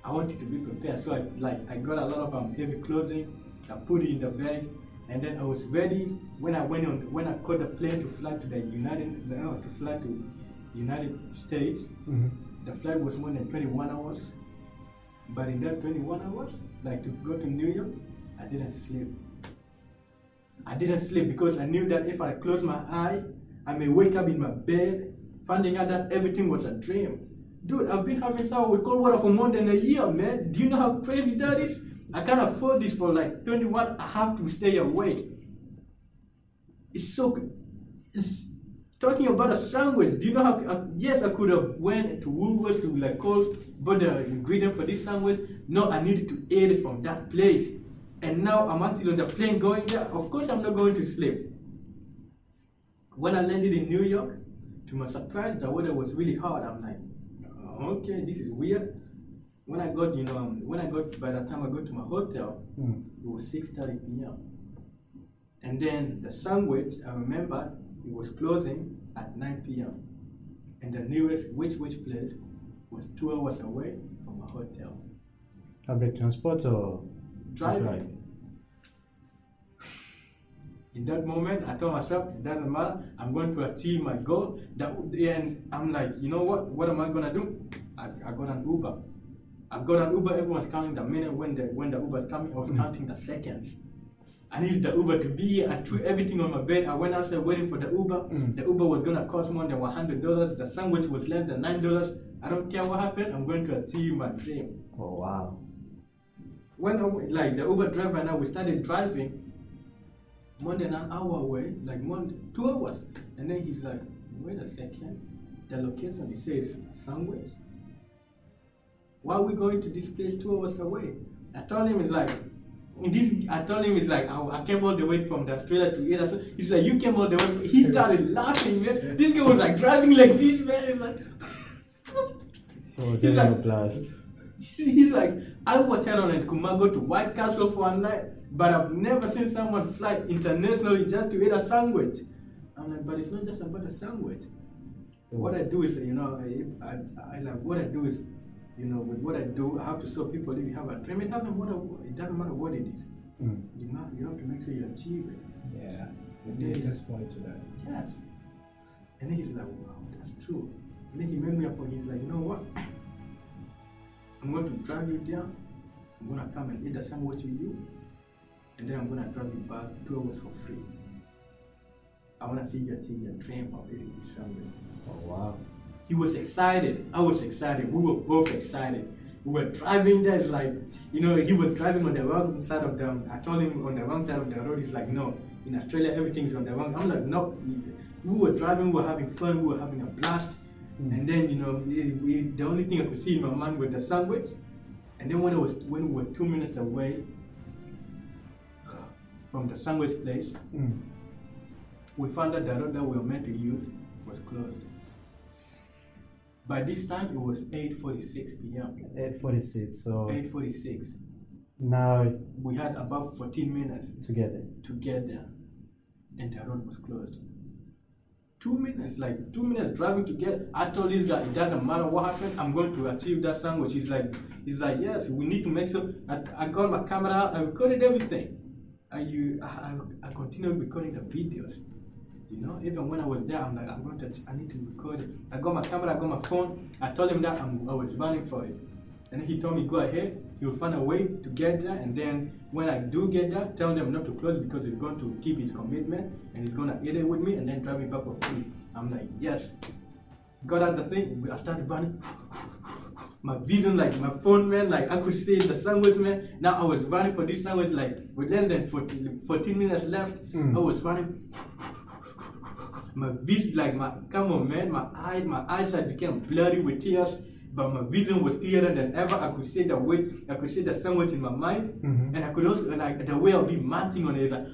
I wanted to be prepared. So I like I got a lot of um, heavy clothing, I put it in the bag, and then I was ready when I went on when I caught the plane to fly to the United no, to fly to United States. Mm-hmm. The flight was more than 21 hours. But in that 21 hours, like to go to New York, I didn't sleep. I didn't sleep because I knew that if I close my eye, I may wake up in my bed, finding out that everything was a dream. Dude, I've been having shower with cold water for more than a year, man. Do you know how crazy that is? I can't afford this for like 21. I have to stay awake. It's so good. Talking about a sandwich. Do you know how? Uh, yes, I could have went to Woolworths to like Coles, bought the ingredient for this sandwich. No, I needed to eat it from that place. And now I'm actually on the plane going there. Of course, I'm not going to sleep. When I landed in New York, to my surprise, the weather was really hot. I'm like, okay, this is weird. When I got, you know, um, when I got, by the time I got to my hotel, Mm. it was 6.30 p.m. And then the sandwich, I remember, it was closing at 9 p.m. And the nearest Which Wich place was two hours away from a hotel. Public transport or Driving. Right. In that moment, I told myself, it doesn't matter. I'm going to achieve my goal. That and I'm like, you know what? What am I gonna do? I, I got an Uber. I got an Uber. Everyone's counting the minute when the when the Uber's coming. I was mm. counting the seconds. I needed the Uber to be here. I threw everything on my bed. I went outside waiting for the Uber. Mm. The Uber was gonna cost more than one hundred dollars. The sandwich was less than nine dollars. I don't care what happened. I'm going to achieve my dream. Oh wow. When I, like the Uber driver and I, we started driving more than an hour away, like more than two hours. And then he's like, wait a second, the location it says Sandwich. Why are we going to this place two hours away? I told him it's like this. I told him it's like I, I came all the way from the Australia to here. So he's like, you came all the way. He started laughing, man. This guy was like driving like this, man. It's like. Oh, He's like- blast? He's like, I was head on Kumago to White Castle for a night, but I've never seen someone fly internationally just to eat a sandwich. I'm like, but it's not just about a sandwich. What I do is, you know, I, I, I like what I do is, you know, with what I do, I have to show people if you have a dream. It doesn't matter. What, it doesn't matter what it is. Mm. You know, you have to make sure you achieve it. Yeah, we need this point to that. Yes. And then he's like, wow, that's true. And then he made me up and he's like, you know what? I'm going to drive you down. I'm going to come and eat the sandwich with you. And then I'm going to drive you back two hours for free. I want to see you achieve your dream of eating this sandwich. Oh wow. He was excited. I was excited. We were both excited. We were driving there. It's like, you know, he was driving on the wrong side of the. I told him on the wrong side of the road. He's like, no, in Australia everything is on the wrong. I'm like, no. We were driving. We were having fun. We were having a blast. Mm. And then, you know, we, we, the only thing I could see in my mind was the sandwich. And then when it was when we were two minutes away from the sandwich place, Mm. we found out the road that we were meant to use was closed. By this time, it was 8:46 p.m. 846. So 8:46. now We had about 14 minutes together. to get there, and the road was closed. two minutes, like two minutes driving to get. I told this guy it doesn't matter what happened, I'm going to achieve that sandwich. He's like, he's like, yes, we need to make sure. I, I got my camera out, I recorded everything. You, I, I, I continued recording the videos. You know, even when I was there, I'm like, I'm going to, I need to record it. I got my camera, I got my phone. I told him that I'm, I was running for it. And he told me, go ahead, he'll find a way to get there. And then when I do get there, tell them not to close because he's going to keep his commitment and he's going to eat it with me and then drive me back for free. I'm like, yes. Got out the thing, I started running. My vision, like my phone, man, like I could see the sandwich, man. Now I was running for this sandwich, like with less than 14, 14 minutes left. Mm. I was running. My vision, like my, come on, man, my eyes, my eyesight became blurry with tears, but my vision was clearer than ever. I could see the weight, I could see the sandwich in my mind, Mhm. and I could also like the way I'll be munching on it. Is like,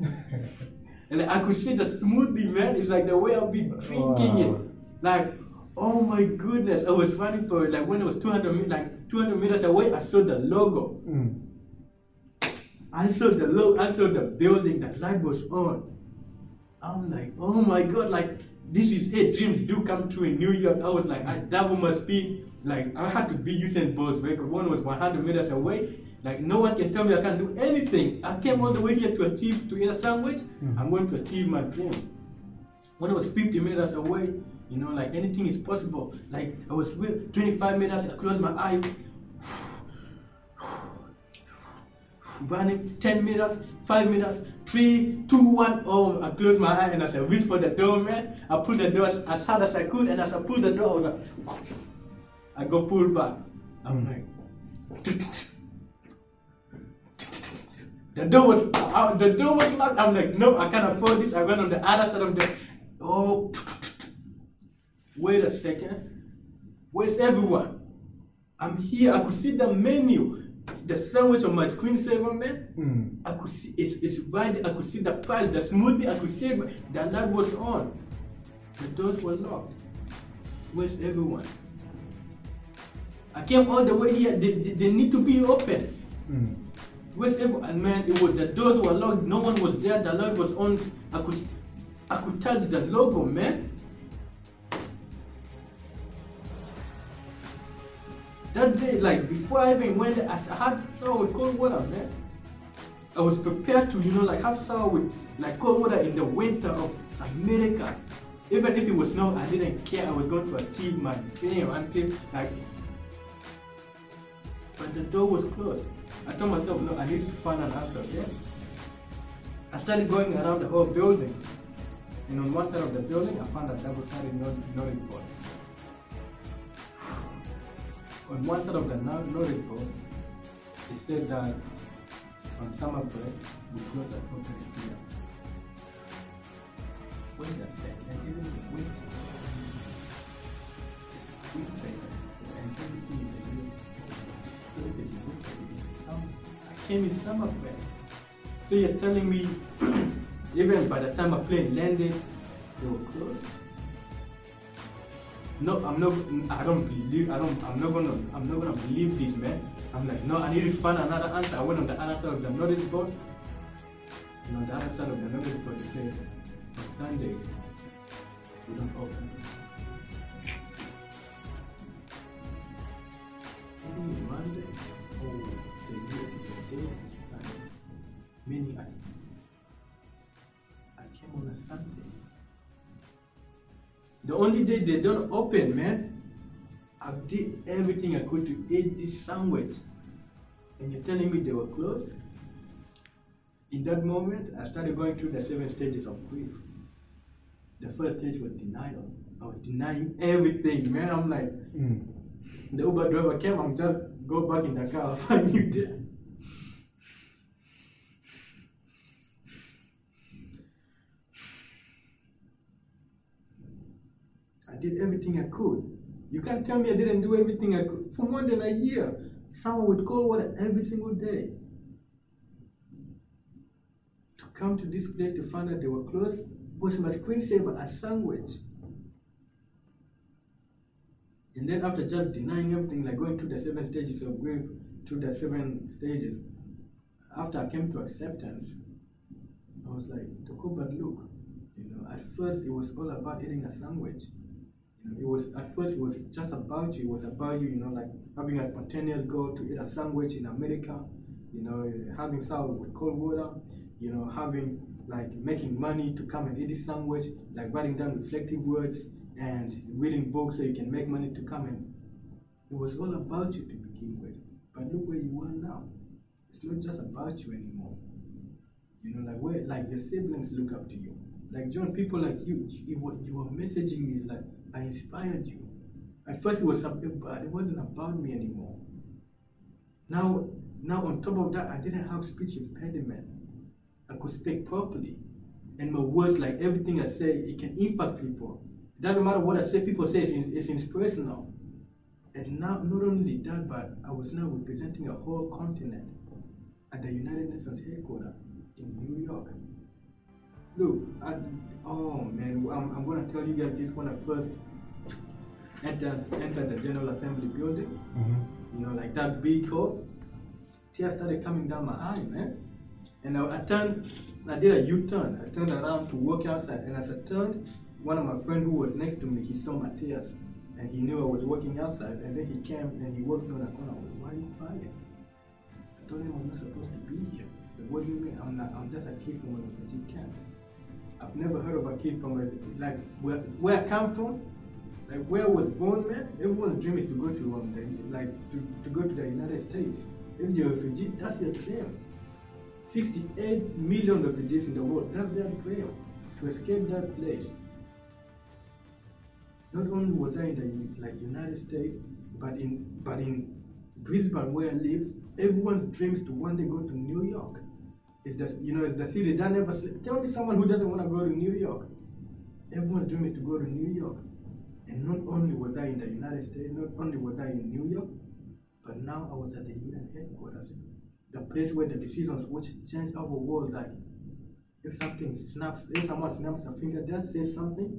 and like, I could see the smoothie, man. It's like the way I'll be drinking Wow. it. Like, oh my goodness, I was running for it. like when it was 200 like 200 meters away. I saw the logo. Mm. I saw the logo. I saw the building. The light was on. I'm like, oh my god, like this is it. Dreams do come true in New York. I was like, I double my speed. Like I had to be using Bolt's because one was 100 meters away. Like no one can tell me I can't do anything. I came all the way here to achieve to eat a sandwich. Mhm. I'm going to achieve my dream. When I was 50 meters away, you know, like anything is possible. Like I was with 25 meters, I closed my eyes. Running 10 meters, 5 meters, 3, 2, 1. Oh, I closed my eye and as I reached for the door, man, I pulled the door as, as hard as I could. And as I pulled the door, I was like, I got pulled back. I'm like, the door was uh, the door was locked. I'm like, no, I can't afford this. I went on the other side of the. Oh, wait a second. Where's everyone? I'm here. I could see the menu, the sandwich on my screensaver, man. Mm. I could see it's, it's right. there. I could see the price, the smoothie. I could see it. The light was on. The doors were locked. Where's everyone? I came all the way here. They, they, they need to be open. Mm. Where's everyone? And man, it was the doors were locked. No one was there. The light was on. I could, I could touch the logo, man. That day, like before I even went, I had shower with cold water, man. I was prepared to, you know, like have shower with like cold water in the winter of America. Even if it was snow, I didn't care. I was going to achieve my dream until like. But the door was closed. I told myself, no, I need to find an answer. Yeah. I started going around the whole building, and on one side of the building, I found a double-sided not- notice board. On one side of the notice board, it said that on summer break, we close at 4 p.m. Wait a second, even. It's winter, is it's it's summer. I came in summer break. So you're telling me, even by the time a plane landed, they were closed? No, I'm not. I don't believe. I don't. I'm not gonna. I'm not gonna believe this, man. I'm like, no. I need to find another answer. I went on the other side of the notice board. And on the other side of the notice board, it says, on Sundays, we don't open. It's Monday. Oh, the US is a day. Meaning I, I came on a Sunday. The only day they don't open, man. I did everything I could to eat this sandwich. And you're telling me they were closed? In that moment, I started going through the seven stages of grief. The first stage was denial. I was denying everything, man. I'm like, Mm. the Uber driver came, I'm just go back in the car, I'll find you there. I did everything I could. You can't tell me I didn't do everything I could. For more than a year, someone would call water every single day. To come to this place to find out they were closed was my screensaver a sandwich. And then after just denying everything, like going through the seven stages of grief, through the seven stages, after I came to acceptance, I was like, Toko, but look, You know, at first it was all about eating a sandwich. It was at first it was just about you. It was about you. You know, like having a spontaneous goal to eat a sandwich in America. You know, having salad with cold water. You know, having like making money to come and eat this sandwich. Like writing down reflective words and reading books so you can make money to come and. It was all about you to begin with. But look where you are now. It's not just about you anymore. You know, like where like your siblings look up to you. Like John, people like you, you were, you were messaging me is like I inspired you. At first it was something, but it wasn't about me anymore. Now, now on top of that, I didn't have speech impediment. I could speak properly, and my words, like everything I say, it can impact people. It doesn't matter what I say. People say it's, it's inspirational. And now, not only that, but I was now representing a whole continent at the United Nations headquarters in New York. Look, I, oh man, I'm, I'm gonna tell you guys this when I first entered, entered the General Assembly building. Mm-hmm. You know, like that big hall. Tears started coming down my eye, man. And I, I turned, I did a U-turn. I turned around to walk outside, and as I turned, one of my friends who was next to me, he saw my tears, and he knew I was walking outside. And then he came and he walked me on the corner. I was, Why are you crying? I told him I'm not supposed to be here. But what do you mean? I'm not. I'm just a kid from a refugee camp. I've never heard of a kid from a like where where I come from, like where I was born, man. Everyone's dream is to go to um the, like to, to go to the United States. If you're a refugee, that's your dream. 68 million refugees in the world, that's their dream to escape that place. Not only was I in the like United States, but in but in Brisbane where I live, everyone's dreams to one day go to New York. It's the you know it's the city that never sleep. Tell me someone who doesn't want to go to New York. Everyone's dream is to go to New York. And not only was I in the United States, not only was I in New York, but now I was at the UN headquarters, the place where the decisions which change our world. Like if something snaps, if someone snaps a finger there, says something,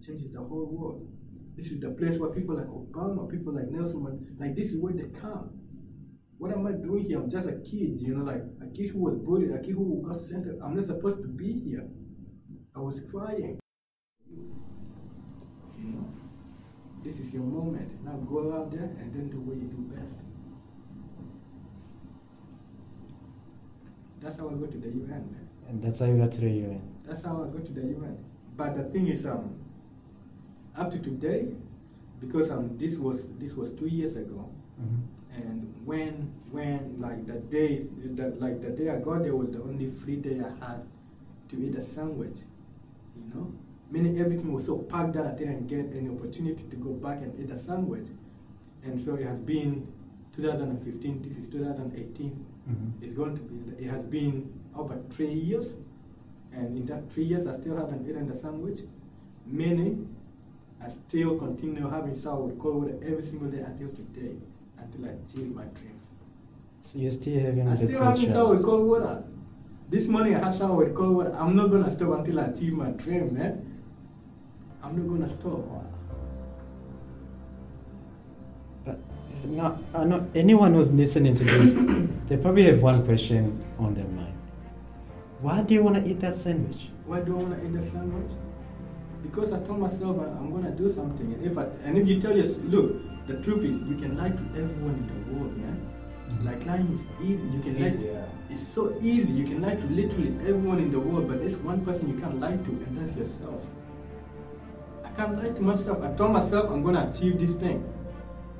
changes the whole world. This is the place where people like Obama, people like Nelson, like this is where they come. What am I doing here? I'm just a kid, you know, like a kid who was bullied, a kid who got sent. I'm not supposed to be here. I was crying. You know, this is your moment. Now go out there and then do what you do best. That's how I go to the UN, man. And that's how you got to the UN. That's how I go to the UN. But the thing is, um, up to today, because um, this was this was two years ago, Mm-hmm. And when when like the day that like the day I got there was the only free day I had to eat a sandwich, you know. Meaning everything was so packed that I didn't get any opportunity to go back and eat a sandwich, and so it has been 2015. This is 2018. Mm-hmm. It's going to be. It has been over three years, and in that three years, I still haven't eaten the sandwich. Meaning, I still continue having sour with cold every single day until today, until I achieve my dream. So you're still having I still cold having sour with cold water. This morning I had shower with cold water. I'm not gonna stop until I achieve my dream, man. I'm not gonna stop. But now, I uh, know anyone who's listening to this, they probably have one question on their mind. Why do you want to eat that sandwich? Why do I want to eat the sandwich? Because I told myself I- I'm gonna do something, and if I, and if you tell us, look, the truth is you can lie to everyone in the world, man. Mm-hmm. Like lying is easy. You can lie. Yeah. It's so easy. You can lie to literally everyone in the world, but there's one person you can't lie to, and that's yourself. I can't lie to myself. I told myself I'm gonna achieve this thing.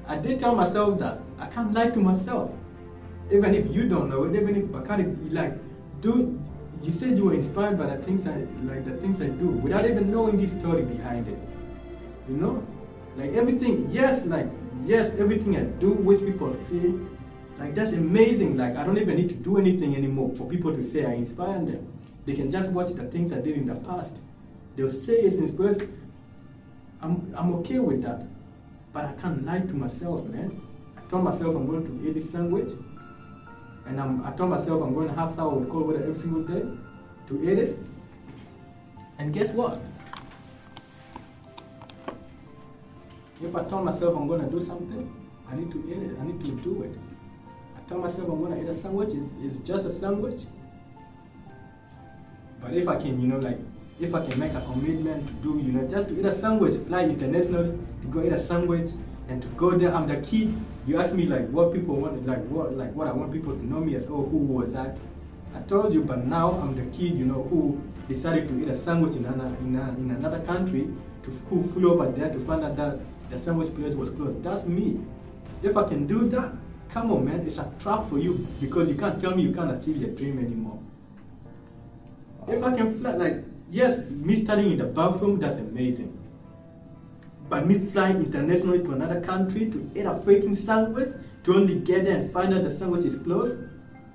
I did tell myself that. I can't lie to myself. Even if you don't know it, even if Bakari, like, dude, you said you were inspired by the things I, like the things I do, without even knowing the story behind it. You know, like everything. Yes, like yes, everything I do, which people see, like that's amazing. Like I don't even need to do anything anymore for people to say I inspire them. They can just watch the things I did in the past. They'll say it's inspiration. I'm I'm okay with that, but I can't lie to myself, man. I told myself I'm going to eat this sandwich, and I'm, I told myself I'm going to have sour with cold water every single day to eat it. And guess what? If I tell myself I'm going to do something, I need to eat it. I need to do it. I tell myself I'm going to eat a sandwich. It's, it's just a sandwich. But if I can, you know, like if I can make a commitment to do, you know, just to eat a sandwich, fly internationally, to go eat a sandwich, and to go there. I'm the kid. You ask me like what people want, like what, like what I want people to know me as. Oh, who was that? I told you, but now I'm the kid, you know, who decided to eat a sandwich in, another, in, a, in another country, to, who flew over there to find out that the sandwich place was closed. That's me. If I can do that, come on, man, it's a trap for you because you can't tell me you can't achieve your dream anymore. If I can fly, like, yes, me studying in the bathroom, that's amazing. But me flying internationally to another country to eat a freaking sandwich, to only get there and find out the sandwich is closed,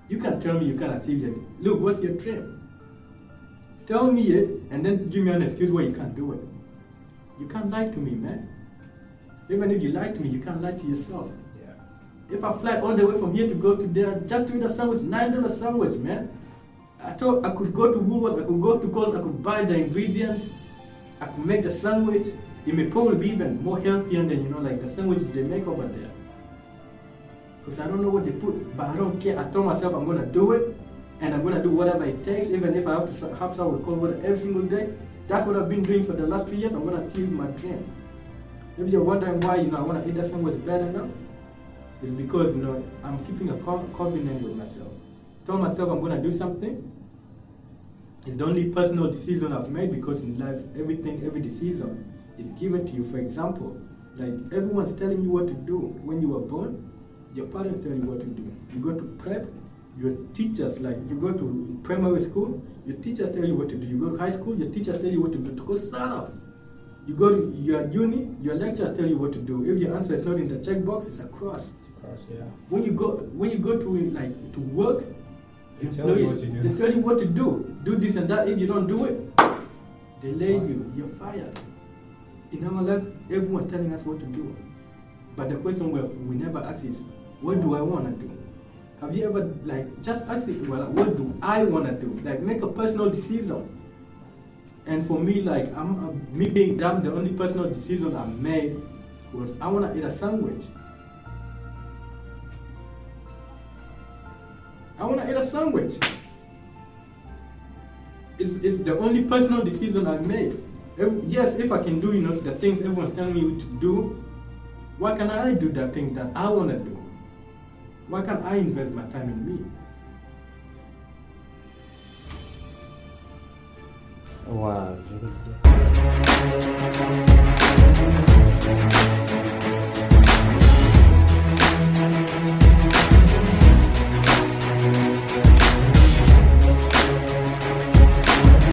you can't tell me you can't achieve it. Look, what's your dream? Tell me it, and then give me an excuse why you can't do it. You can't lie to me, man. Even if you lie to me, you can't lie to yourself. Yeah. If I fly all the way from here to go to there just to eat a sandwich, nine dollar sandwich, man. I thought I could go to Woolworths, I could go to Coles, I could buy the ingredients, I could make the sandwich. It may probably be even more healthier than you know, like the sandwich they make over there. Because I don't know what they put, but I don't care. I told myself I'm gonna do it, and I'm gonna do whatever it takes, even if I have to have some water every single day. That's what I've been doing for the last three years. I'm gonna achieve my dream. If you're wondering why you know I wanna eat that sandwich bad enough, it's because you know I'm keeping a covenant with myself. Tell myself I'm gonna do something. It's the only personal decision I've made because in life everything, every decision is given to you. For example, like everyone's telling you what to do when you were born. Your parents tell you what to do. You go to prep, your teachers, like you go to primary school, your teachers tell you what to do. You go to high school, your teachers tell you what to do. To go start. You go to your uni, your lecturers tell you what to do. If your answer is not in the checkbox, it's a cross. Of course, yeah. When you go when you go to like to work, They tell you what to employees, do. They tell you what to do. Do this and that. If you don't do it, they lay you. You're fired. In our life, everyone's telling us what to do. But the question we, we never ask is, what do I want to do? Have you ever like just ask it? Well, what do I want to do? Like make a personal decision. And for me, like I'm uh, me being dumb, the only personal decision I made was I want to eat a sandwich. I want to eat a sandwich. It's, it's the only personal decision I made. If- yes, if I can do, you know, the things everyone's telling me to do, why can't I do the thing that I want to do? Why can't I invest my time in me? Wow.